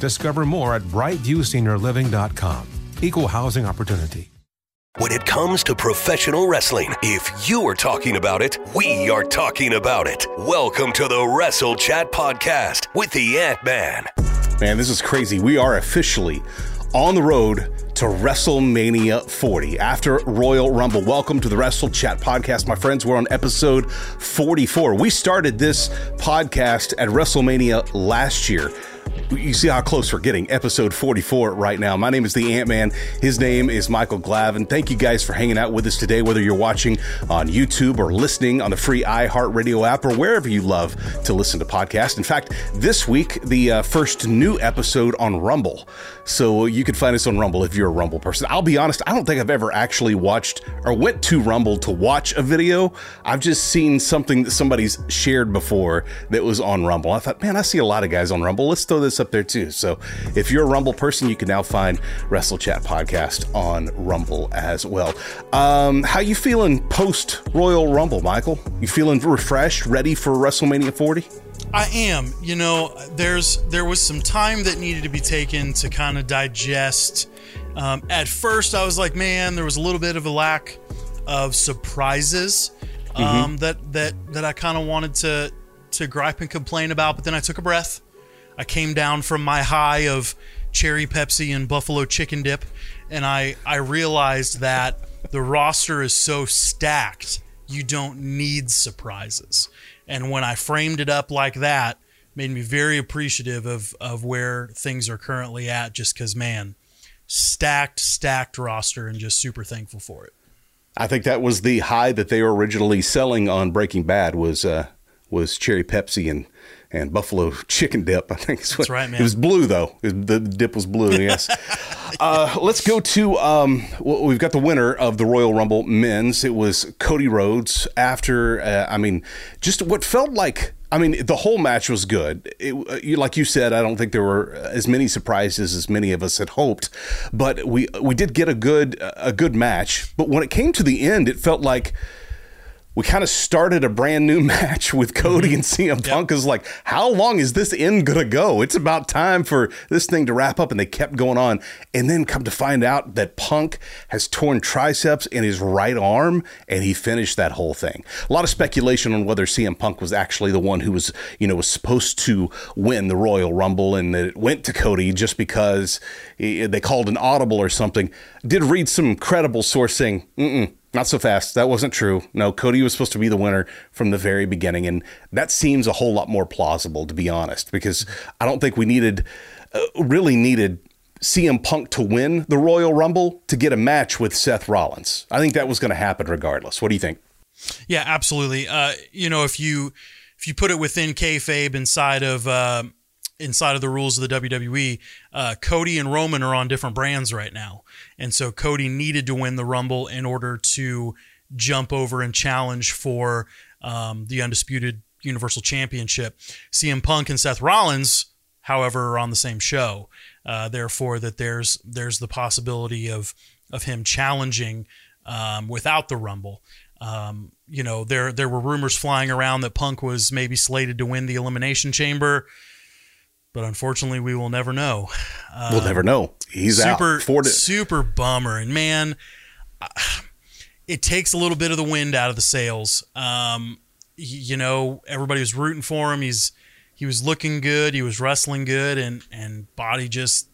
Discover more at brightviewseniorliving.com. Equal housing opportunity. When it comes to professional wrestling, if you are talking about it, we are talking about it. Welcome to the Wrestle Chat Podcast with the Ant Man. Man, this is crazy. We are officially on the road to WrestleMania 40 after Royal Rumble. Welcome to the Wrestle Chat podcast, my friends. We're on episode 44. We started this podcast at WrestleMania last year you see how close we're getting. Episode 44 right now. My name is the Ant Man. His name is Michael Glavin. Thank you guys for hanging out with us today, whether you're watching on YouTube or listening on the free iHeartRadio app or wherever you love to listen to podcasts. In fact, this week, the uh, first new episode on Rumble. So you can find us on Rumble if you're a Rumble person. I'll be honest, I don't think I've ever actually watched or went to Rumble to watch a video. I've just seen something that somebody's shared before that was on Rumble. I thought, man, I see a lot of guys on Rumble. Let's throw this up there too. So if you're a Rumble person, you can now find Wrestle Chat Podcast on Rumble as well. Um, how you feeling post Royal Rumble, Michael? You feeling refreshed, ready for WrestleMania 40? I am. You know, there's there was some time that needed to be taken to kind of digest. Um, at first, I was like, man, there was a little bit of a lack of surprises um, mm-hmm. that that that I kind of wanted to to gripe and complain about. But then I took a breath. I came down from my high of cherry Pepsi and buffalo chicken dip, and I I realized that the roster is so stacked, you don't need surprises. And when I framed it up like that, made me very appreciative of of where things are currently at. Just because, man, stacked, stacked roster, and just super thankful for it. I think that was the high that they were originally selling on Breaking Bad was uh, was cherry Pepsi and and buffalo chicken dip. I think that's right, man. It was blue though. The dip was blue. Yes. uh, let's go to. Um, well, we've got the winner of the Royal Rumble men's. It was Cody Rhodes. After, uh, I mean, just what felt like. I mean, the whole match was good. It, uh, like you said, I don't think there were as many surprises as many of us had hoped, but we we did get a good a good match. But when it came to the end, it felt like we kind of started a brand new match with Cody mm-hmm. and CM Punk. Yep. Is like, how long is this end gonna go? It's about time for this thing to wrap up, and they kept going on. And then come to find out that Punk has torn triceps in his right arm, and he finished that whole thing. A lot of speculation on whether CM Punk was actually the one who was, you know, was supposed to win the Royal Rumble, and that it went to Cody just because they called an audible or something. Did read some credible source saying, mm not so fast. That wasn't true. No, Cody was supposed to be the winner from the very beginning. And that seems a whole lot more plausible, to be honest, because I don't think we needed, uh, really needed CM Punk to win the Royal Rumble to get a match with Seth Rollins. I think that was going to happen regardless. What do you think? Yeah, absolutely. Uh, you know, if you if you put it within kayfabe inside of uh, inside of the rules of the WWE, uh, Cody and Roman are on different brands right now. And so Cody needed to win the Rumble in order to jump over and challenge for um, the undisputed Universal Championship. CM Punk and Seth Rollins, however, are on the same show. Uh, therefore, that there's there's the possibility of of him challenging um, without the Rumble. Um, you know, there there were rumors flying around that Punk was maybe slated to win the Elimination Chamber, but unfortunately, we will never know. we'll never know. He's super out. Super bummer, and man, it takes a little bit of the wind out of the sails. Um, you know, everybody was rooting for him. He's he was looking good. He was wrestling good, and and body just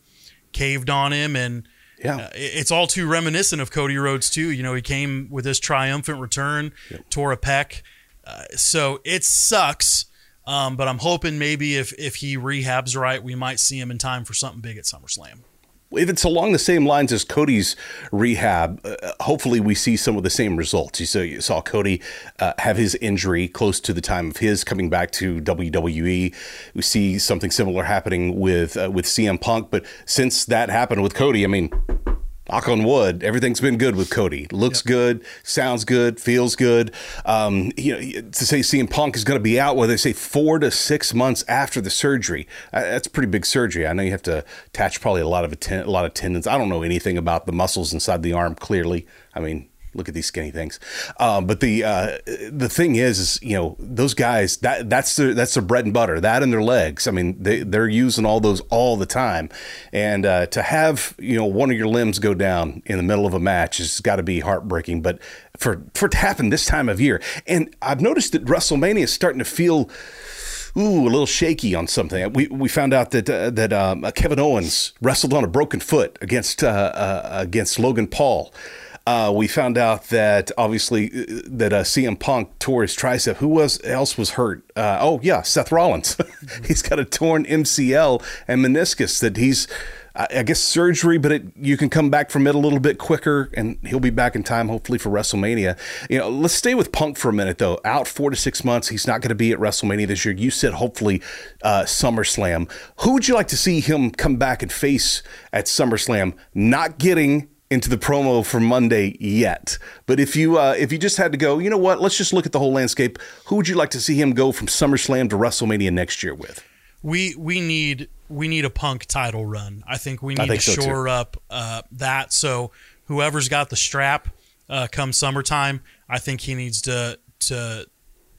caved on him and. Yeah. Uh, it's all too reminiscent of Cody Rhodes too. You know, he came with this triumphant return, tore a pec, uh, so it sucks. Um, but I'm hoping maybe if if he rehabs right, we might see him in time for something big at SummerSlam. if it's along the same lines as Cody's rehab, uh, hopefully we see some of the same results. You saw, you saw Cody uh, have his injury close to the time of his coming back to WWE. We see something similar happening with uh, with CM Punk, but since that happened with Cody, I mean. Knock on wood, everything's been good with Cody. Looks good, sounds good, feels good. Um, you know, to say CM Punk is going to be out, where they say four to six months after the surgery, uh, that's pretty big surgery. I know you have to attach probably a lot of atten- a lot of tendons. I don't know anything about the muscles inside the arm. Clearly, I mean, look at these skinny things. Um, but the uh, the thing is, is you know those guys that that's their that's their bread and butter. That and their legs. I mean, they they're using all those all the time, and uh, to have you know one of your limbs go down in the middle of a match has got to be heartbreaking. But for for it to happen this time of year, and I've noticed that WrestleMania is starting to feel ooh, a little shaky on something. We we found out that uh, that um, Kevin Owens wrestled on a broken foot against uh, uh, against Logan Paul. Uh, we found out that obviously uh, that uh, CM Punk tore his tricep. Who was else was hurt? Uh, oh yeah, Seth Rollins. he's got a torn MCL and meniscus that he's. I I guess surgery, but it, you can come back from it a little bit quicker, and he'll be back in time, hopefully for WrestleMania. You know, let's stay with Punk for a minute, though. Out four to six months, he's not going to be at WrestleMania this year. You said hopefully uh, SummerSlam. Who would you like to see him come back and face at SummerSlam? Not getting into the promo for Monday yet, but if you uh, if you just had to go, you know what? Let's just look at the whole landscape. Who would you like to see him go from SummerSlam to WrestleMania next year with? we we need we need a punk title run. I think we need think to so, too. shore up uh, that. So whoever's got the strap uh, come summertime, I think he needs to to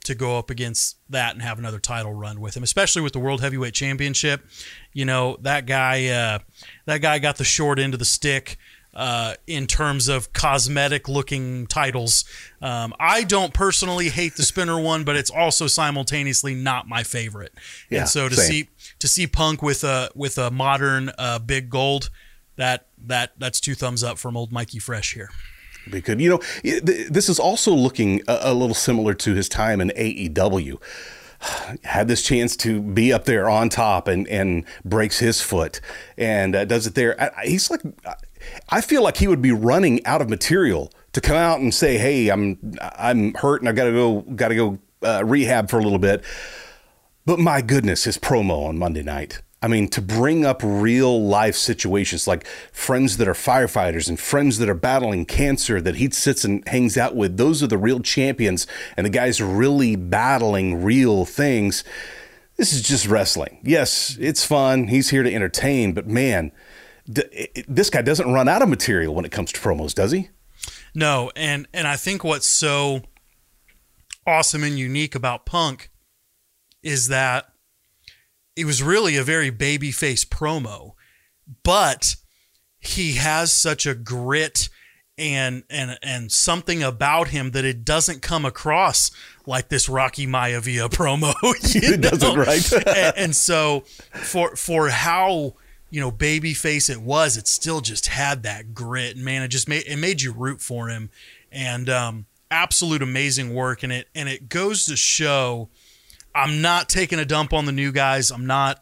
to go up against that and have another title run with him, especially with the World Heavyweight Championship. You know that guy uh, that guy got the short end of the stick. Uh, in terms of cosmetic looking titles, um, I don't personally hate the spinner one, but it's also simultaneously not my favorite. Yeah, and so to same. see to see Punk with a with a modern uh, big gold, that that that's two thumbs up from old Mikey Fresh here. Be good. You know, this is also looking a, a little similar to his time in AEW. Had this chance to be up there on top and, and breaks his foot and uh, does it there. I, I- he's like, I feel like he would be running out of material to come out and say, "Hey, I'm I'm hurt and I got to go got to go uh, rehab for a little bit." But my goodness, his promo on Monday night. I mean, to bring up real life situations like friends that are firefighters and friends that are battling cancer that he sits and hangs out with, those are the real champions. And the guys really battling real things. This is just wrestling. Yes, it's fun. He's here to entertain, but man, this guy doesn't run out of material when it comes to promos, does he? No, and and I think what's so awesome and unique about Punk is that it was really a very babyface promo, but he has such a grit and and and something about him that it doesn't come across like this Rocky Maivia promo. It doesn't, right? and, and so for for how you know babyface it was, it still just had that grit. And man, it just made it made you root for him. And um, absolute amazing work. And it and it goes to show. I'm not taking a dump on the new guys. I'm not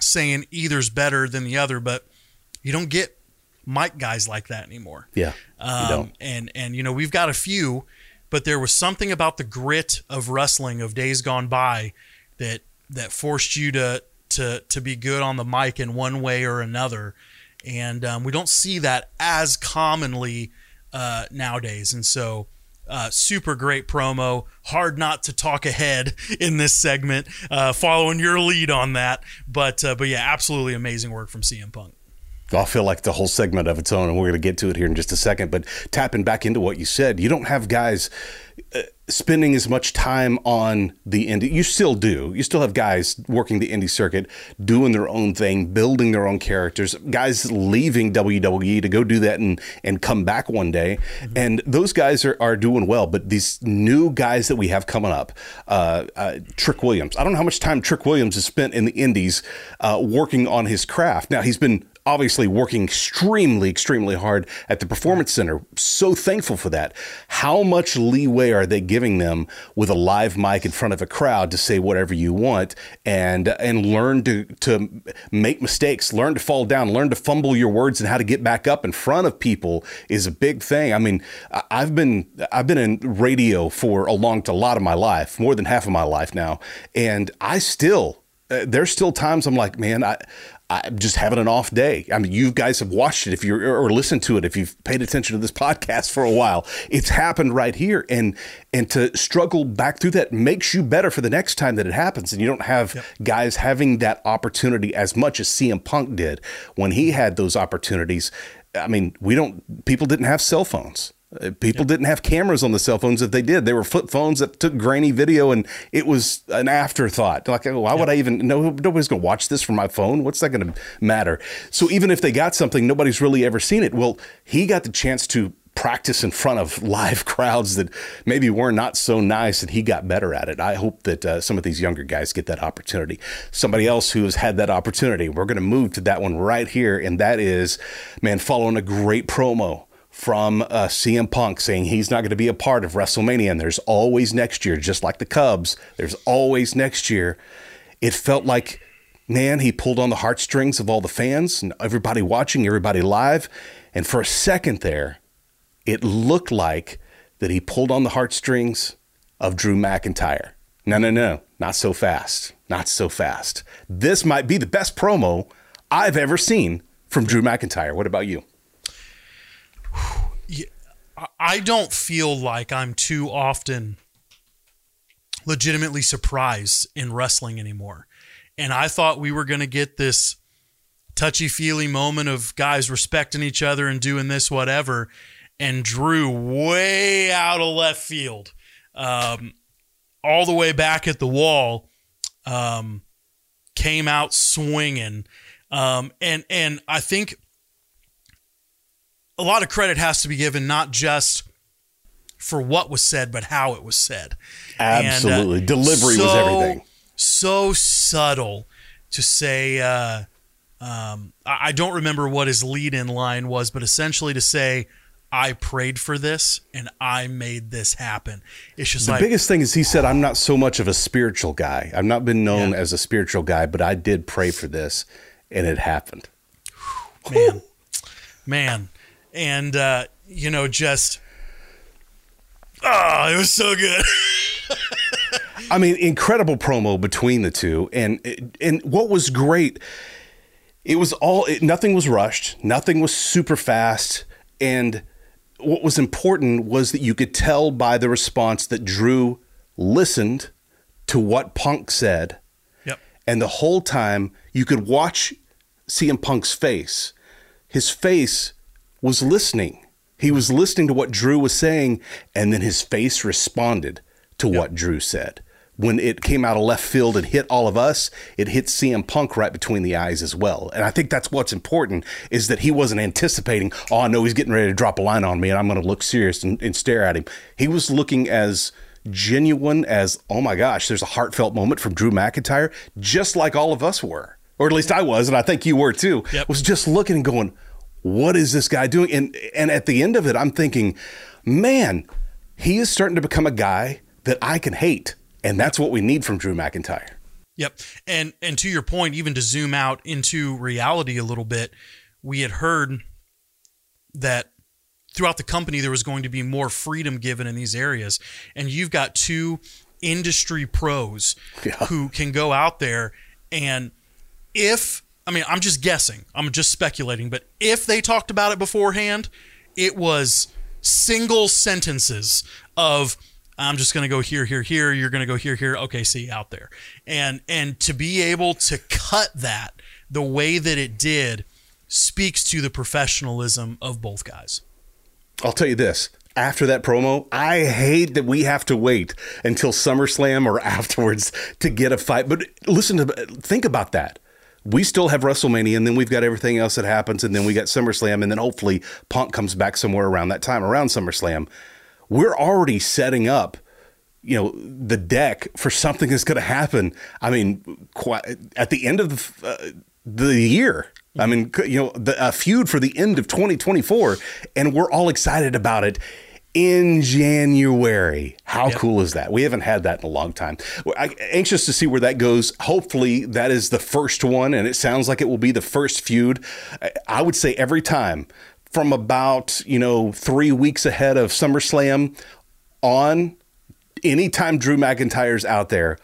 saying either's better than the other, but you don't get mic guys like that anymore. Yeah. Um, don't. and and you know we've got a few, but there was something about the grit of wrestling of days gone by that that forced you to to to be good on the mic in one way or another, and um, we don't see that as commonly uh, nowadays. And so Uh, super great promo. Hard not to talk ahead in this segment, uh, following your lead on that. But uh, but yeah, absolutely amazing work from CM Punk. I'll feel like the whole segment of its own, and we're going to get to it here in just a second. But tapping back into what you said, you don't have guys uh, spending as much time on the indie. You still do. You still have guys working the indie circuit, doing their own thing, building their own characters. Guys leaving WWE to go do that and and come back one day, mm-hmm. and those guys are, are doing well. But these new guys that we have coming up, uh, uh, Trick Williams. I don't know how much time Trick Williams has spent in the indies uh, working on his craft. Now he's been obviously working extremely, extremely hard at the Performance Center. So thankful for that. How much leeway are they giving them with a live mic in front of a crowd to say whatever you want and and learn to to make mistakes, learn to fall down, learn to fumble your words and how to get back up in front of people is a big thing. I mean, I've been I've been in radio for a long a lot of my life, more than half of my life now, and I still uh, there's still times I'm like, man, I I'm just having an off day. I mean, you guys have watched it if you're or listened to it if you've paid attention to this podcast for a while. It's happened right here, and and to struggle back through that makes you better for the next time that it happens. And you don't have yep. guys having that opportunity as much as CM Punk did when he had those opportunities. I mean, we don't. People didn't have cell phones. Uh, people yep. didn't have cameras on the cell phones. If they did, they were flip phones that took grainy video, and it was an afterthought. Like, why yep. would I even? No, nobody's going to watch this from my phone. What's that going to matter? So even if they got something, nobody's really ever seen it. Well, he got the chance to practice in front of live crowds that maybe were not so nice, and he got better at it. I hope that uh, some of these younger guys get that opportunity. Somebody else who has had that opportunity, we're going to move to that one right here, and that is, man, following a great promo from uh, CM Punk saying he's not going to be a part of WrestleMania and there's always next year, just like the Cubs, there's always next year. It felt like, man, he pulled on the heartstrings of all the fans and everybody watching, everybody live. And for a second there, it looked like that he pulled on the heartstrings of Drew McIntyre. No, no, no, not so fast. Not so fast. This might be the best promo I've ever seen from Drew McIntyre. What about you? I don't feel like I'm too often legitimately surprised in wrestling anymore. And I thought we were going to get this touchy feely moment of guys respecting each other and doing this, whatever. And Drew, way out of left field, um, all the way back at the wall, um, came out swinging. Um, and and I think a lot of credit has to be given not just for what was said, but how it was said. Absolutely, and, uh, delivery so, was everything. So subtle to say. Uh, um, I don't remember what his lead-in line was, but essentially to say, "I prayed for this and I made this happen." It's just the like, biggest thing is he said, "I'm not so much of a spiritual guy. I've not been known yeah. as a spiritual guy, but I did pray for this, and it happened." Man, man, and uh, you know just oh, it was so good. I mean, incredible promo between the two, and and what was great, it was all it, nothing was rushed, nothing was super fast, and what was important was that you could tell by the response that Drew listened to what Punk said. Yep. And the whole time you could watch CM Punk's face. His face was listening. He was listening to what Drew was saying, and then his face responded to yep. what Drew said. When it came out of left field and hit all of us, it hit CM Punk right between the eyes as well. And I think that's what's important is that he wasn't anticipating, oh, I know he's getting ready to drop a line on me and I'm going to look serious and, and stare at him. He was looking as genuine as, oh my gosh, there's a heartfelt moment from Drew McIntyre, just like all of us were. Or at least I was, and I think you were too. Yep. Was just looking and going, what is this guy doing? And and at the end of it, I'm thinking, man, he is starting to become a guy that I can hate, and that's what we need from Drew McIntyre. Yep, and and to your point, even to zoom out into reality a little bit, we had heard that throughout the company there was going to be more freedom given in these areas, and you've got two industry pros yeah. who can go out there and if I mean, I'm just guessing. I'm just speculating. But if they talked about it beforehand, it was single sentences of I'm just going to go here, here, here. You're going to go here, here. Okay, see out there, and and to be able to cut that the way that it did speaks to the professionalism of both guys. I'll tell you this. After that promo, I hate that we have to wait until SummerSlam or afterwards to get a fight. But listen to think about that. We still have WrestleMania, and then we've got everything else that happens, and then we got SummerSlam, and then hopefully Punk comes back somewhere around that time, around SummerSlam. We're already setting up you know the deck for something that's going to happen. I mean, quite, at the end of the, uh, the year. I mean, you know, the a feud for the end of 2024, and we're all excited about it in January. How yep. cool is that? We haven't had that in a long time. I, anxious to see where that goes. Hopefully, that is the first one, and it sounds like it will be the first feud. I would say every time from about you know three weeks ahead of SummerSlam on. Anytime Drew McIntyre's out there,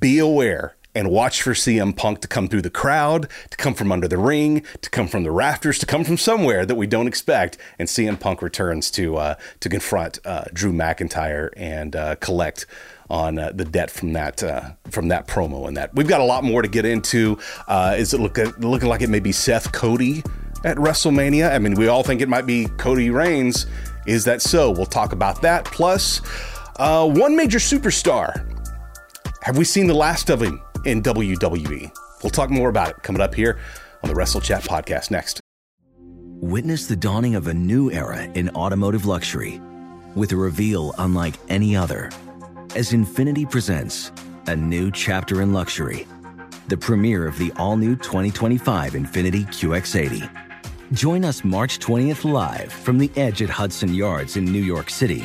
be aware and watch for CM Punk to come through the crowd, to come from under the ring, to come from the rafters, to come from somewhere that we don't expect. And CM Punk returns to uh, to confront uh, Drew McIntyre and uh, collect on uh, the debt from that uh, from that promo and that we've got a lot more to get into. Uh, is it look, looking like it may be Seth Cody at WrestleMania? I mean, we all think it might be Cody Reigns. Is that so? We'll talk about that. Plus, one major superstar. Have we seen the last of him? In WWE. We'll talk more about it coming up here on the Wrestle Chat podcast next. Witness the dawning of a new era in automotive luxury with a reveal unlike any other as Infiniti presents a new chapter in luxury, the premiere of the all new 2025 Infiniti QX80. Join us March 20th live from the edge at Hudson Yards in New York City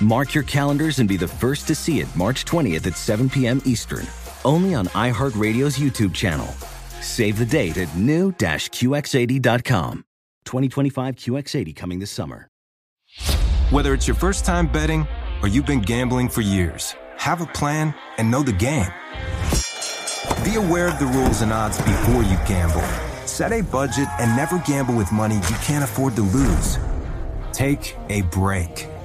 Mark your calendars and be the first to see it March 20th at 7 p.m. Eastern, only on iHeartRadio's YouTube channel. Save the date at new-QX80.com. 2025 QX80 coming this summer. Whether it's your first time betting or you've been gambling for years, have a plan and know the game. Be aware of the rules and odds before you gamble. Set a budget and never gamble with money you can't afford to lose. Take a break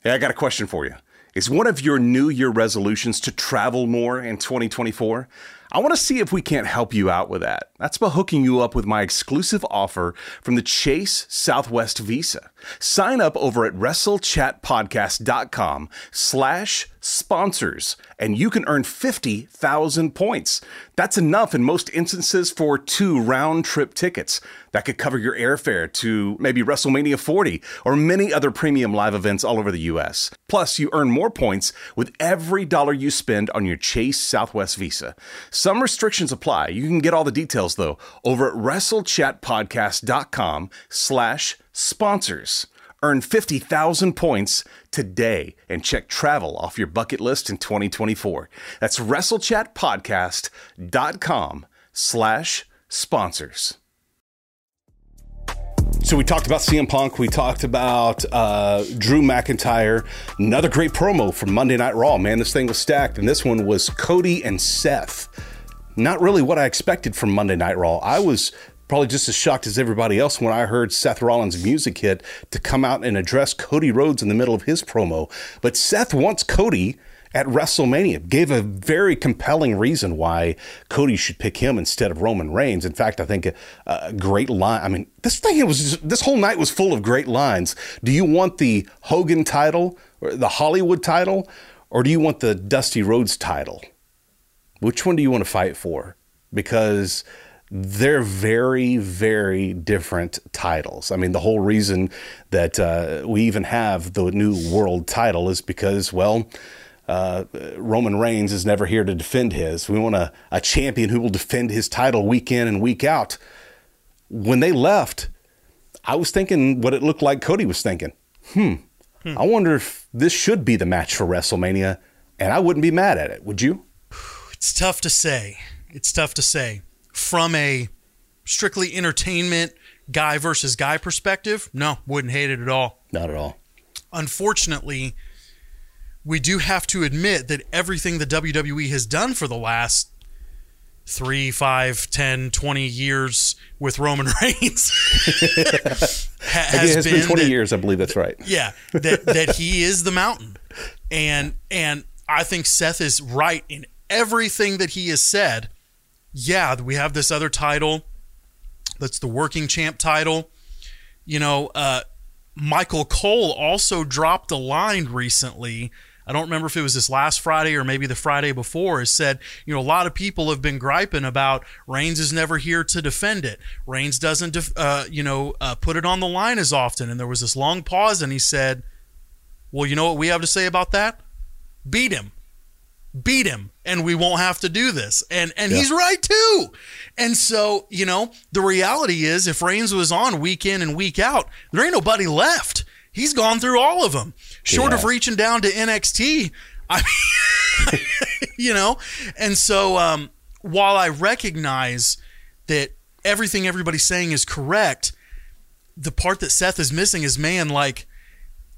Hey, I got a question for you. Is one of your New Year resolutions to travel more in 2024? I want to see if we can't help you out with that. That's by hooking you up with my exclusive offer from the Chase Southwest Visa. Sign up over at WrestleChatPodcast.com slash sponsors, and you can earn 50,000 points. That's enough in most instances for two round trip tickets. That could cover your airfare to maybe WrestleMania 40 or many other premium live events all over the US. Plus, you earn more points with every dollar you spend on your Chase Southwest Visa. Some restrictions apply. You can get all the details though over at WrestleChatPodcast.com slash sponsors. Earn 50,000 points today and check travel off your bucket list in 2024. That's WrestleChatPodcast.com slash sponsors. So we talked about CM Punk. We talked about uh, Drew McIntyre. Another great promo from Monday Night Raw. Man, this thing was stacked. And this one was Cody and Seth. Not really what I expected from Monday Night Raw. I was probably just as shocked as everybody else when I heard Seth Rollins' music hit to come out and address Cody Rhodes in the middle of his promo. But Seth wants Cody at WrestleMania. Gave a very compelling reason why Cody should pick him instead of Roman Reigns. In fact, I think a, a great line. I mean, this thing was just, this whole night was full of great lines. Do you want the Hogan title or the Hollywood title, or do you want the Dusty Rhodes title? Which one do you want to fight for? Because they're very, very different titles. I mean, the whole reason that uh, we even have the new world title is because, well, uh, Roman Reigns is never here to defend his. We want a, a champion who will defend his title week in and week out. When they left, I was thinking what it looked like Cody was thinking. Hmm, hmm. I wonder if this should be the match for WrestleMania, and I wouldn't be mad at it. Would you? It's tough to say. It's tough to say. From a strictly entertainment guy versus guy perspective, no, wouldn't hate it at all. Not at all. Unfortunately, we do have to admit that everything the WWE has done for the last three, five, 10, 20 years with Roman Reigns has, been, been, 20 that, years, I believe that's right. Yeah, that, that he is the mountain. And and I think Seth is right in everything that he has said. Yeah, we have this other title that's the working champ title. You know, uh, Michael Cole also dropped a line recently I don't remember if it was this last Friday or maybe the Friday before, has said, you know, a lot of people have been griping about Reigns is never here to defend it. Reigns doesn't, def- uh, you know, uh, put it on the line as often. And there was this long pause, and he said, well, you know what we have to say about that? Beat him. Beat him, and we won't have to do this. And and yeah. he's right too. And so, you know, the reality is if Reigns was on week in and week out, there ain't nobody left. He's gone through all of them. Short yeah. of reaching down to NXT, I mean, you know. And so, um, while I recognize that everything everybody's saying is correct, the part that Seth is missing is man, like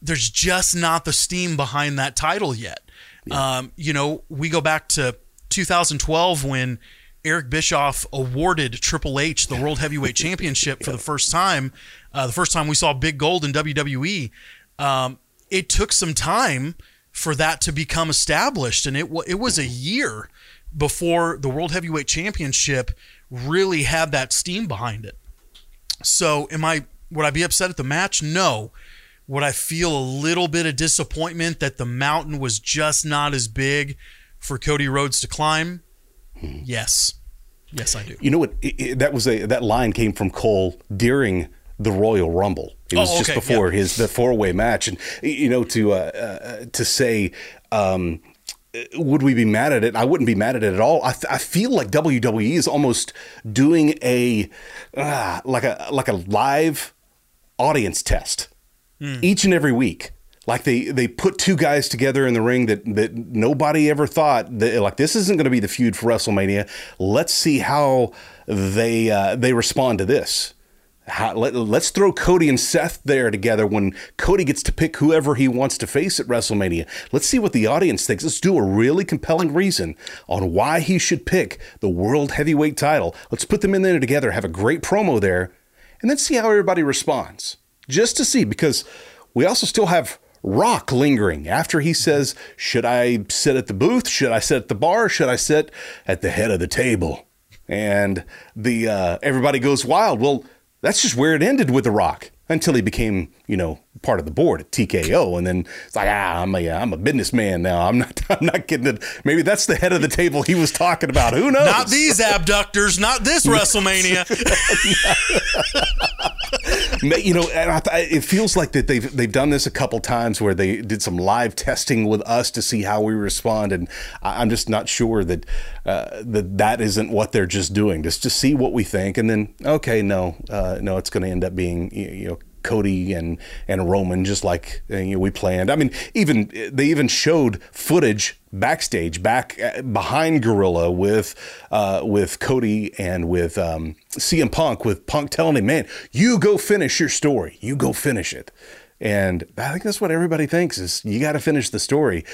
there's just not the steam behind that title yet. Yeah. Um, you know, we go back to 2012 when Eric Bischoff awarded Triple H the World Heavyweight Championship for the first time. Uh, the first time we saw Big Gold in WWE. Um, it took some time for that to become established, and it it was a year before the World Heavyweight Championship really had that steam behind it. So, am I would I be upset at the match? No. Would I feel a little bit of disappointment that the mountain was just not as big for Cody Rhodes to climb? Hmm. Yes. Yes, I do. You know what? It, it, that was a that line came from Cole during the Royal Rumble. It was oh, okay. just before yeah. his the four way match, and you know to uh, uh, to say. Um, would we be mad at it? I wouldn't be mad at it at all. I, th- I feel like WWE is almost doing a uh, like a like a live audience test mm. each and every week like they they put two guys together in the ring that that nobody ever thought that like this isn't going to be the feud for WrestleMania. Let's see how they uh, they respond to this. How, let, us throw Cody and Seth there together when Cody gets to pick whoever he wants to face at WrestleMania. Let's see what the audience thinks. Let's do a really compelling reason on why he should pick the World Heavyweight title. Let's put them in there together, have a great promo there, and then see how everybody responds. Just to see, because we also still have Rock lingering after he says, Should I sit at the booth? Should I sit at the bar? Should I sit at the head of the table? And the uh, everybody goes wild. Well, that's just where it ended with The Rock until he became, you know, part of the board at TKO, and then it's like, ah, I'm a, I'm a businessman now. I'm not, I'm not getting it. Maybe that's the head of the table he was talking about. Who knows? Not these abductors. Not this WrestleMania. you know, and it feels like that they've they've done this a couple times where they did some live testing with us to see how we respond, and I'm just not sure that uh, that that isn't what they're just doing. Just to see what we think, and then okay, no, uh, no, it's going to end up being you know Cody and and Roman, just like uh, you know, we planned. I mean, even they even showed footage backstage, back uh, behind Gorilla with uh, with Cody and with um, CM Punk, with Punk telling him, "Man, you go finish your story. You go finish it." And I think that's what everybody thinks is you got to finish the story.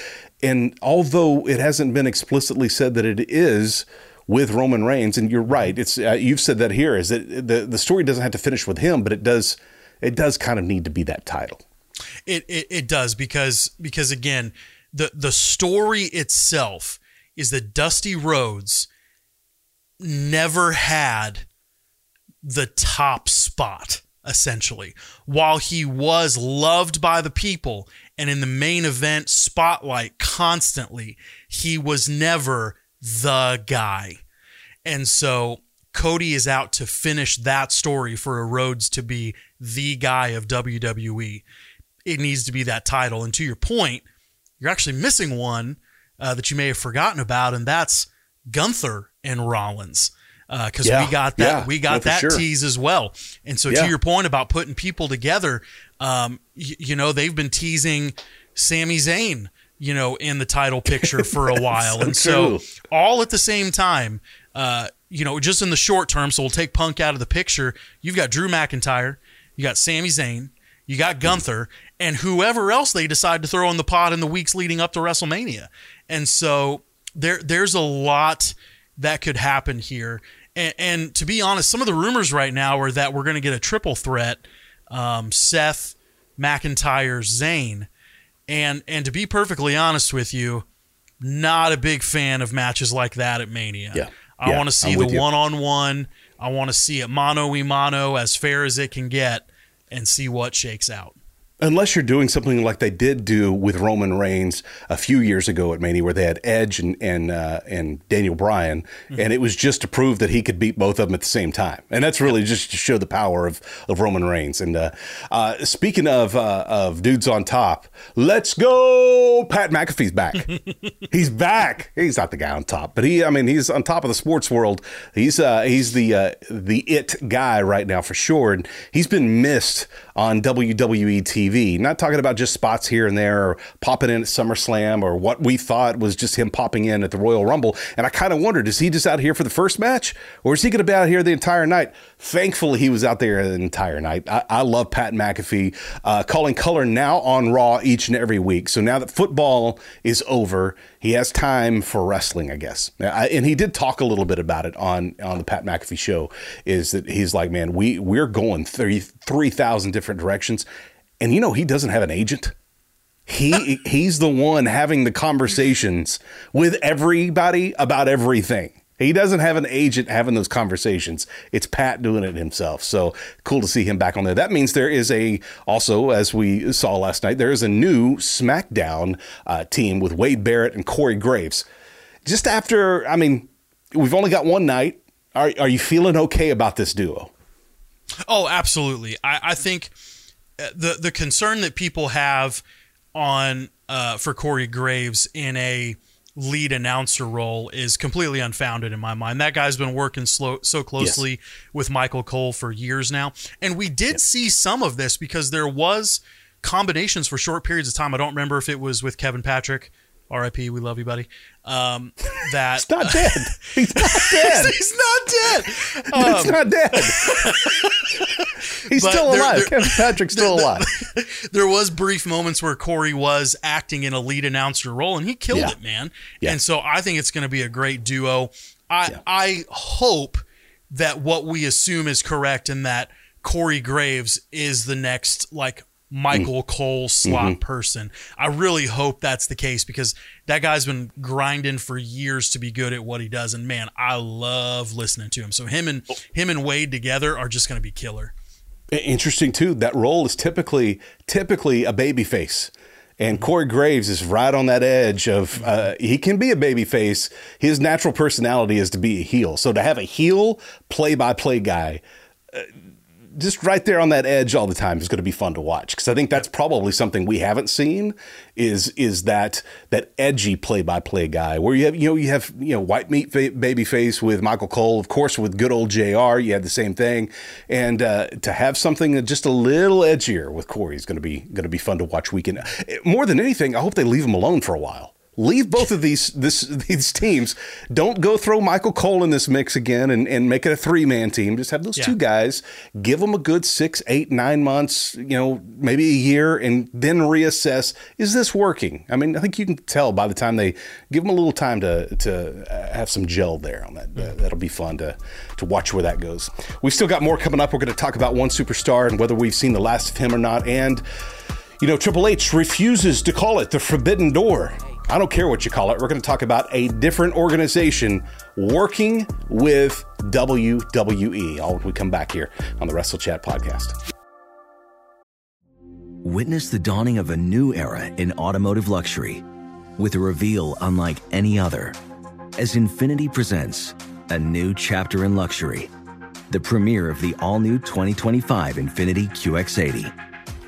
And although it hasn't been explicitly said that it is, with Roman Reigns. And you're right. It's uh, you've said that here is that the the story doesn't have to finish with him, but it does it does kind of need to be that title. It, it it does because because again the the story itself is that Dusty Rhodes never had the top spot essentially while he was loved by the people and in the main event spotlight constantly he was never the guy and so Cody is out to finish that story for a Rhodes to be the guy of WWE it needs to be that title. And to your point, you're actually missing one uh, that you may have forgotten about, and that's Gunther and Rollins. Because uh, Yeah, we got that, yeah, we got for that sure. tease as well. And so, Yeah. to your point about putting people together, um, y- you know, they've been teasing Sami Zayn, you know, in the title picture for a while, so and so true. all at the same time. Uh, you know, just in the short term, so we'll take Punk out of the picture. You've got Drew McIntyre, you got Sami Zayn, you got Gunther, and whoever else they decide to throw in the pot in the weeks leading up to WrestleMania. And so there, there's a lot that could happen here. And, and to be honest, some of the rumors right now are that we're going to get a triple threat: um, Seth, McIntyre, Zayn. And and to be perfectly honest with you, not a big fan of matches like that at Mania. Yeah. I Yeah, want to see the one on one. I want to see it mano y mano as fair as it can get and see what shakes out. Unless you're doing something like they did do with Roman Reigns a few years ago at Mania, where they had Edge and and uh, and Daniel Bryan, and it was just to prove that he could beat both of them at the same time, and that's really just to show the power of, of Roman Reigns. And uh, uh, speaking of uh, of dudes on top, let's go! Pat McAfee's back. he's back. He's not the guy on top, but he, I mean, he's on top of the sports world. He's uh, he's the uh, the it guy right now for sure, and he's been missed on WWE TV. Not talking about just spots here and there, or popping in at SummerSlam, or what we thought was just him popping in at the Royal Rumble. And I kind of wondered, is he just out here for the first match, or is he going to be out here the entire night? Thankfully, he was out there the entire night. I, I love Pat McAfee uh, calling color now on Raw each and every week. So now that football is over, he has time for wrestling, I guess. I, and he did talk a little bit about it on on the Pat McAfee show. Is that he's like, man, we we're going three three thousand different directions, and you know he doesn't have an agent. He he's the one having the conversations with everybody about everything. He doesn't have an agent having those conversations. It's Pat doing it himself. So cool to see him back on there. That means there is a also, as we saw last night, there is a new SmackDown uh, team with Wade Barrett and Corey Graves. Just after, I mean, we've only got one night. Are are you feeling okay about this duo? Oh, absolutely. I, I think uh, the the concern that people have on uh, for Corey Graves in a lead announcer role is completely unfounded in my mind. That guy's been working slow, so closely with Michael Cole for years now, and we did see some of this because there was combinations for short periods of time. I don't remember if it was with Kevin Patrick. R.I.P. We love you, buddy. Um, that He's not dead. He's not dead. he's not dead. He's not dead. He's still there- alive. there- Kevin Patrick's still alive. there was brief moments where Corey was acting in a lead announcer role, and he killed Yeah. it, man. Yeah. And so I think it's going to be a great duo. I Yeah. I hope that what we assume is correct, and that Corey Graves is the next like Michael Mm. Cole slot Mm-hmm. person. I really hope that's the case because that guy's been grinding for years to be good at what he does, and man, I love listening to him. So him and him and Wade together are just going to be killer. Interesting too. That role is typically typically a baby face. And Corey Graves is right on that edge of uh, he can be a baby face. His natural personality is to be a heel. So to have a heel play by play guy, uh, just right there on that edge all the time is going to be fun to watch because I think that's probably something we haven't seen is is that that edgy play by play guy where you have you know you have you know white meat fa- baby face with Michael Cole of course with good old Jr. You had the same thing. And uh, to have something just a little edgier with Corey is going to be going to be fun to watch weekend. More than anything I hope they leave him alone for a while Leave both of these this these teams. Don't go throw Michael Cole in this mix again and, and make it a three man team. Just have those Yeah. two guys. Give them a good six, eight, nine months. You know, maybe a year, and then reassess. Is this working? I mean, I think you can tell by the time they give them a little time to to have some gel there on that. That- That'll be fun to to watch where that goes. We've still got more coming up. We're going to talk about one superstar and whether we've seen the last of him or not, and. You know, Triple H refuses to call it the Forbidden Door. I don't care what you call it. We're going to talk about a different organization working with WWE. All when we come back here on the Wrestle Chat podcast. Witness the dawning of a new era in automotive luxury with a reveal unlike any other as Infiniti presents a new chapter in luxury, the premiere of the all new 2025 Infiniti QX80.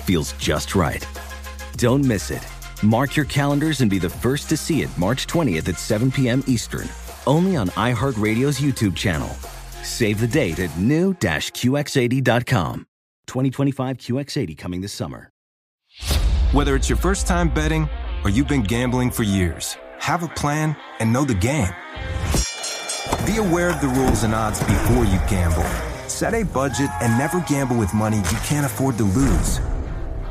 feels just right. Don't miss it. Mark your calendars and be the first to see it March 20th at 7 p.m. Eastern, only on iHeartRadio's YouTube channel. Save the date at new-QX80.com. 2025 QX80 coming this summer. Whether it's your first time betting or you've been gambling for years, have a plan and know the game. Be aware of the rules and odds before you gamble. Set a budget and never gamble with money you can't afford to lose.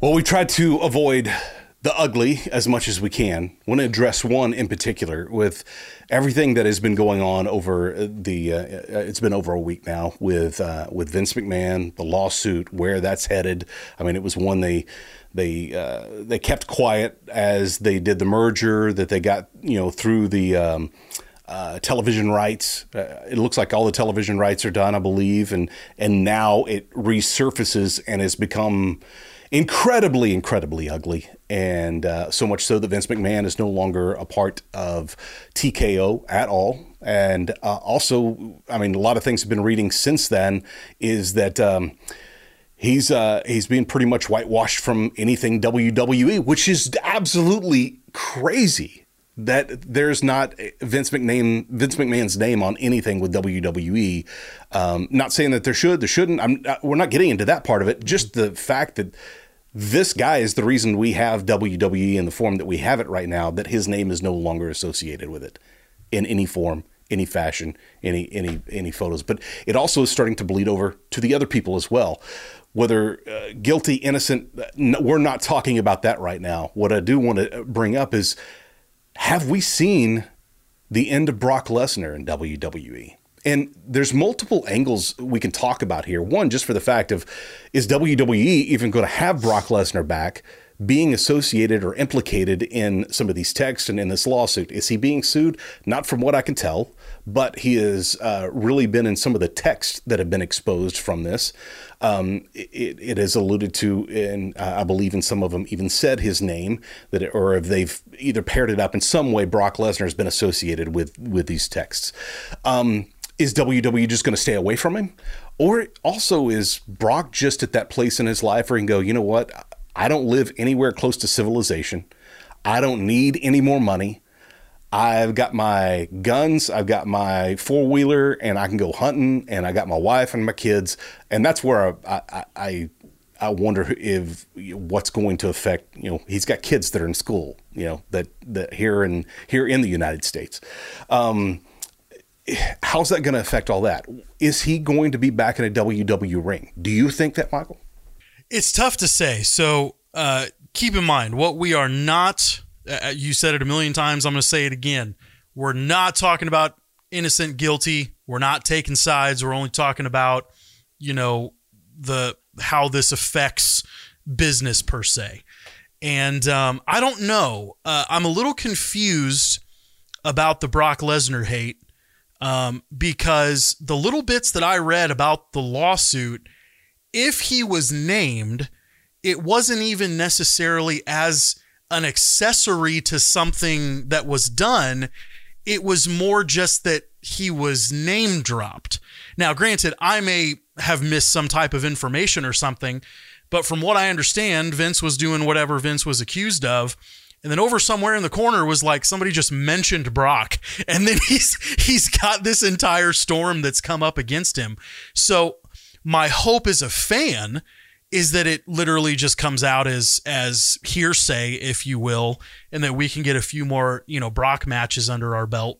Well, we tried to avoid the ugly as much as we can. I want to address one in particular with everything that has been going on over the. Uh, it's been over a week now with uh, with Vince McMahon, the lawsuit, where that's headed. I mean, it was one they they uh, they kept quiet as they did the merger that they got you know through the. Um, uh, television rights. Uh, it looks like all the television rights are done, I believe, and and now it resurfaces and has become incredibly, incredibly ugly, and uh, so much so that Vince McMahon is no longer a part of TKO at all. And uh, also, I mean, a lot of things have been reading since then is that. Um, He's uh, he's being pretty much whitewashed from anything WWE, which is absolutely crazy that there's not Vince McMahon Vince McMahon's name on anything with WWE. Um, not saying that there should, there shouldn't. I'm, uh, we're not getting into that part of it. Just the fact that this guy is the reason we have WWE in the form that we have it right now. That his name is no longer associated with it in any form, any fashion, any any any photos. But it also is starting to bleed over to the other people as well. Whether uh, guilty, innocent, n- we're not talking about that right now. What I do want to bring up is have we seen the end of Brock Lesnar in WWE? And there's multiple angles we can talk about here. One, just for the fact of is WWE even going to have Brock Lesnar back being associated or implicated in some of these texts and in this lawsuit? Is he being sued? Not from what I can tell, but he has uh, really been in some of the texts that have been exposed from this. Um, it, it is alluded to, and uh, I believe in some of them even said his name that, it, or if they've either paired it up in some way, Brock Lesnar has been associated with with these texts. Um, is WWE just going to stay away from him, or also is Brock just at that place in his life where he can go, you know what, I don't live anywhere close to civilization. I don't need any more money. I've got my guns, I've got my four wheeler, and I can go hunting, and I got my wife and my kids, and that's where I, I, I I wonder if what's going to affect. You know, he's got kids that are in school. You know, that that here in here in the United States. Um, how's that going to affect all that? Is he going to be back in a WW ring? Do you think that, Michael? It's tough to say. So uh, keep in mind what we are not. Uh, you said it a million times. I'm going to say it again. We're not talking about innocent, guilty. We're not taking sides. We're only talking about, you know, the how this affects business per se. And um, I don't know. Uh, I'm a little confused about the Brock Lesnar hate um, because the little bits that I read about the lawsuit, if he was named, it wasn't even necessarily as an accessory to something that was done. It was more just that he was name dropped. Now, granted, I may have missed some type of information or something, but from what I understand, Vince was doing whatever Vince was accused of. And then over somewhere in the corner was like somebody just mentioned Brock. And then he's he's got this entire storm that's come up against him. So my hope as a fan is that it literally just comes out as as hearsay, if you will, and that we can get a few more, you know, Brock matches under our belt.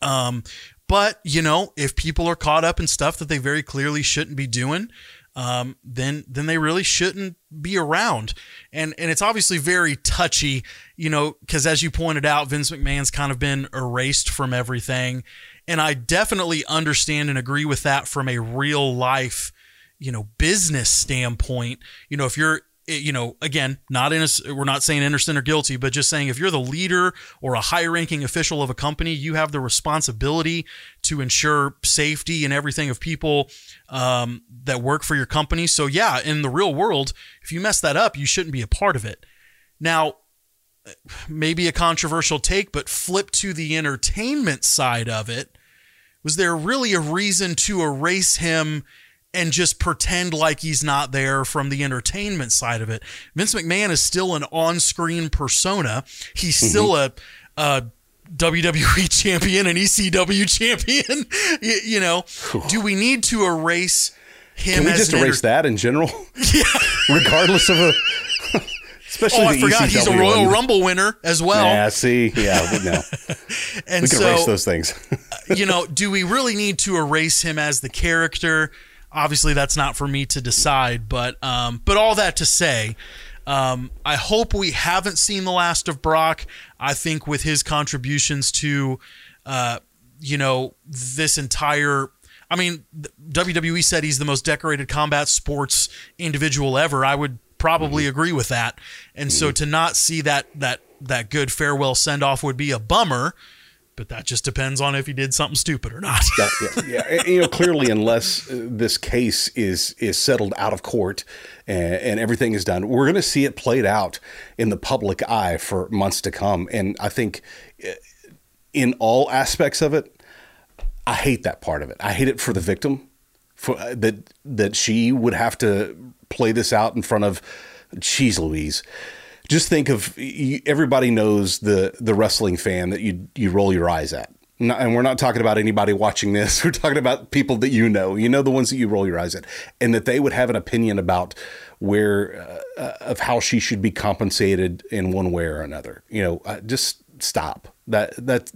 Um, but you know, if people are caught up in stuff that they very clearly shouldn't be doing, um, then then they really shouldn't be around. And and it's obviously very touchy, you know, because as you pointed out, Vince McMahon's kind of been erased from everything. And I definitely understand and agree with that from a real life, you know, business standpoint. You know, if you're you know, again, not in a, we're not saying innocent or guilty, but just saying if you're the leader or a high ranking official of a company, you have the responsibility to ensure safety and everything of people um, that work for your company. So, yeah, in the real world, if you mess that up, you shouldn't be a part of it. Now, maybe a controversial take, but flip to the entertainment side of it. Was there really a reason to erase him and just pretend like he's not there from the entertainment side of it. Vince McMahon is still an on-screen persona. He's mm-hmm. still a, a WWE champion, an ECW champion. you, you, know, do we need to erase him? Can we just erase enter- that in general? Yeah, regardless of a. Especially oh, I forgot ECW he's a Royal one. Rumble winner as well. Yeah, see, yeah, no. and we can so, erase those things. you know, do we really need to erase him as the character? Obviously, that's not for me to decide, but um, but all that to say, um, I hope we haven't seen the last of Brock. I think with his contributions to, uh, you know, this entire. I mean, WWE said he's the most decorated combat sports individual ever. I would probably mm-hmm. agree with that. And mm-hmm. so to not see that that that good farewell send off would be a bummer but that just depends on if he did something stupid or not. yeah, yeah, you know, clearly, unless uh, this case is is settled out of court and, and everything is done, we're going to see it played out in the public eye for months to come. And I think, uh, in all aspects of it, I hate that part of it. I hate it for the victim, for uh, that that she would have to play this out in front of. Cheese Louise just think of everybody knows the the wrestling fan that you you roll your eyes at. and we're not talking about anybody watching this. We're talking about people that you know. You know the ones that you roll your eyes at, and that they would have an opinion about where uh, uh of how she should be compensated in one way or another. You know, uh, just stop. That that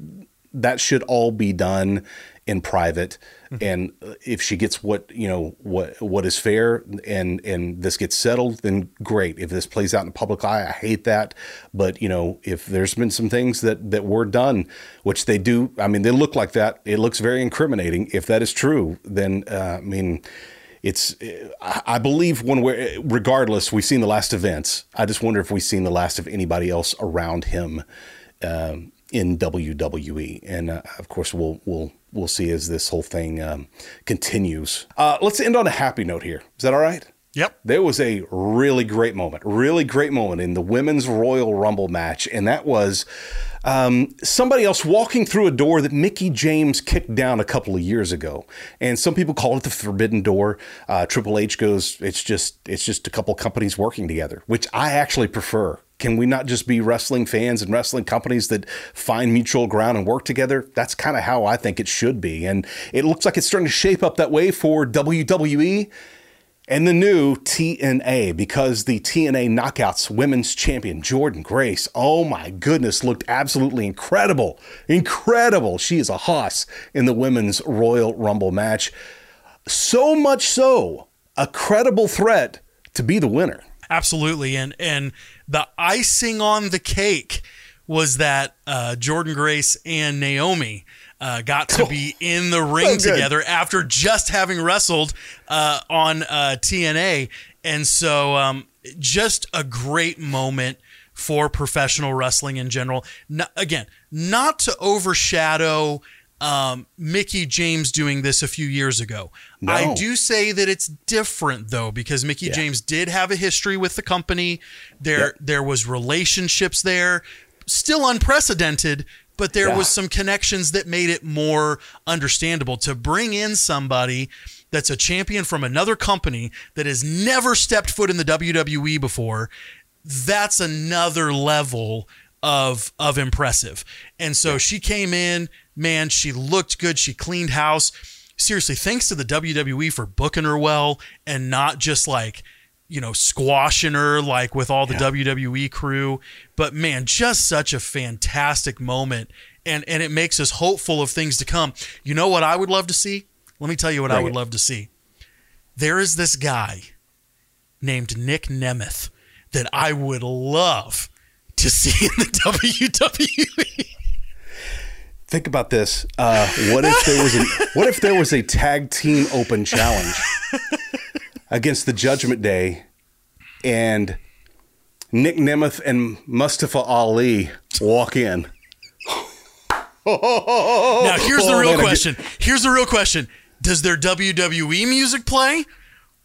that should all be done in private. Mm-hmm. and if she gets what you know what what is fair and and this gets settled then great. If this plays out in the public eye i hate that. But you know if there's been some things that that were done which they do i mean they look like that. It looks very incriminating. If that is true then uh, i mean it's I believe when we're regardless we've seen the last events. I just wonder if we've seen the last of anybody else around him um, in WWE, and uh, of course we'll we'll we'll see as this whole thing um, continues. Uh, let's end on a happy note here. Is that all right? Yep. There was a really great moment, really great moment in the women's Royal Rumble match, and that was um, somebody else walking through a door that Mickie James kicked down a couple of years ago. And some people call it the Forbidden Door. Uh, Triple H goes, it's just it's just a couple companies working together, which I actually prefer can we not just be wrestling fans and wrestling companies that find mutual ground and work together? That's kind of how I think it should be. And it looks like it's starting to shape up that way for WWE. and the new TNA because the TNA Knockouts Women's Champion Jordynne Grace, oh my goodness, looked absolutely incredible. Incredible. She is a hoss in the Women's Royal Rumble match. So much so, a credible threat to be the winner. Absolutely. And and the icing on the cake was that uh, Jordynne Grace and Naomi uh, got to be in the ring So together after just having wrestled uh, on uh, TNA. And so, um, just a great moment for professional wrestling in general. No, again, not to overshadow um, Mickie James doing this a few years ago. No. I do say that it's different though because Mickie Yeah. James did have a history with the company. There Yep. there was relationships there, still unprecedented, but there Yeah. was some connections that made it more understandable to bring in somebody that's a champion from another company that has never stepped foot in the WWE before. That's another level of of impressive. And so she came in, man, she looked good, she cleaned house. Seriously, thanks to the WWE for booking her well and not just like you know, squashing her like with all the WWE crew. But man, just such a fantastic moment. And and it makes us hopeful of things to come. You know what I would love to see? Let me tell you what I would it. love to see. There is this guy named Nick Nemeth that I would love to see in the WWE. Think about this. Uh, what if there was a what if there was a tag team open challenge against the Judgment Day, and Nick Nemeth and Mustafa Ali walk in? Now, here's the Oh, real man, I get- question. Here's the real question. Does their WWE music play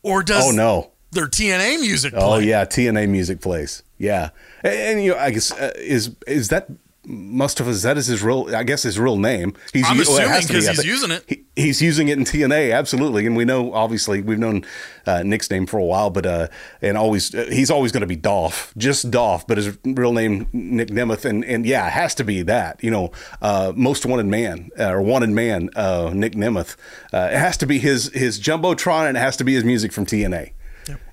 or does Oh no! Their TNA music? Oh yeah, TNA music plays. Yeah, and, and, you know, I guess uh, is is that Mustafa? That is his real? I guess his real name. He's I'm u- assuming has to be, he's using it. He, he's using it in TNA, absolutely, and we know obviously we've known uh, Nick's name for a while, but uh, and always uh, he's always going to be Dolph, just Dolph, but his real name Nick Nemeth, and and yeah, it has to be that. You know, uh, most wanted man uh, or wanted man, uh, Nick Nemeth. Uh, it has to be his his jumbotron, and it has to be his music from TNA.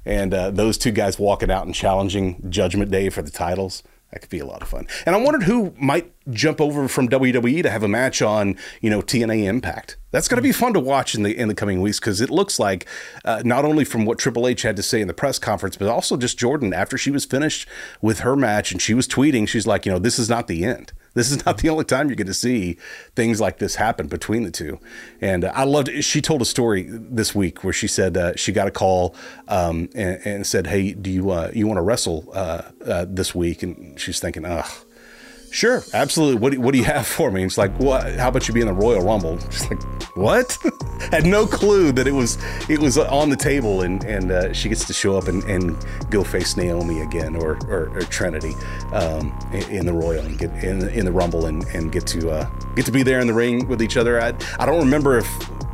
And uh, those two guys walking out and challenging Judgment Day for the titles. That could be a lot of fun. And I wondered who might jump over from WWE to have a match on, you know, TNA Impact. That's going to be fun to watch in the in the coming weeks because it looks like uh, not only from what Triple H had to say in the press conference, but also just Jordynne after she was finished with her match and she was tweeting, she's like, you know, this is not the end. This is not the only time you're going to see things like this happen between the two. And uh, I loved. She told a story this week where she said uh, she got a call um, and, and said, "Hey, do you uh, you want to wrestle uh, uh, this week?" And she's thinking, "Ugh." Sure, absolutely. What do, what do you have for me? And it's like, what? How about you be in the Royal Rumble? She's like, what? Had no clue that it was it was on the table, and and uh, she gets to show up and, and go face Naomi again, or or, or Trinity, um, in, the Royal and get in in the Rumble and, and get to uh, get to be there in the ring with each other. I I don't remember if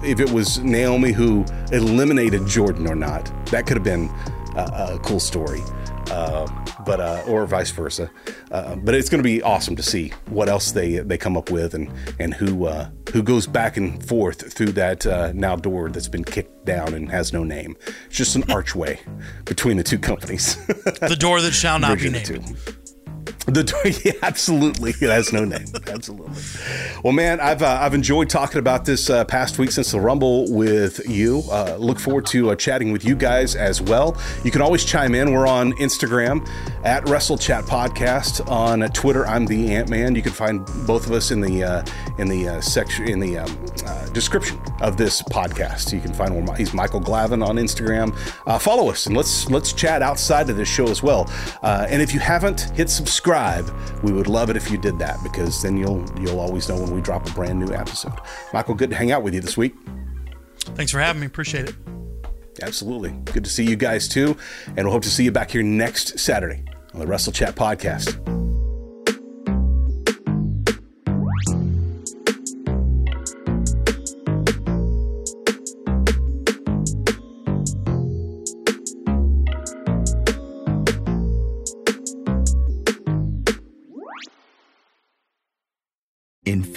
if it was Naomi who eliminated Jordynne or not. That could have been a, a cool story but uh, or vice versa. Uh, but it's going to be awesome to see what else they they come up with and and who uh, who goes back and forth through that uh, now door that's been kicked down and has no name. It's just an archway between the two companies. The door that shall not be named. The yeah, absolutely. It has no name. Absolutely. Well, man, I've uh, I've enjoyed talking about this uh, past week since the Rumble with you. Uh, look forward to uh, chatting with you guys as well. You can always chime in. We're on Instagram at Wrestle Chat Podcast. On Twitter, I'm the Ant Man. You can find both of us in the uh, in the uh, section in the um, uh, description of this podcast. You can find where my, he's Michael Glavin on Instagram. Uh, follow us and let's let's chat outside of this show as well. Uh, and if you haven't hit subscribe, we would love it if you did that because then you'll you'll always know when we drop a brand new episode. Michael, good to hang out with you this week. Thanks for having me. Appreciate it. Absolutely, good to see you guys too, and we'll hope to see you back here next Saturday on the Wrestle Chat podcast.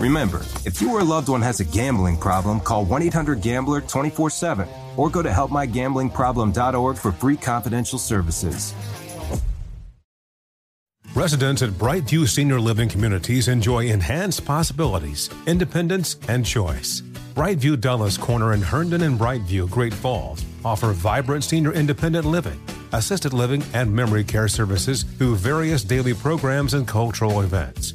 Remember, if you or a loved one has a gambling problem, call 1 800 Gambler 24 7 or go to helpmygamblingproblem.org for free confidential services. Residents at Brightview Senior Living Communities enjoy enhanced possibilities, independence, and choice. Brightview Dulles Corner in Herndon and Brightview, Great Falls offer vibrant senior independent living, assisted living, and memory care services through various daily programs and cultural events.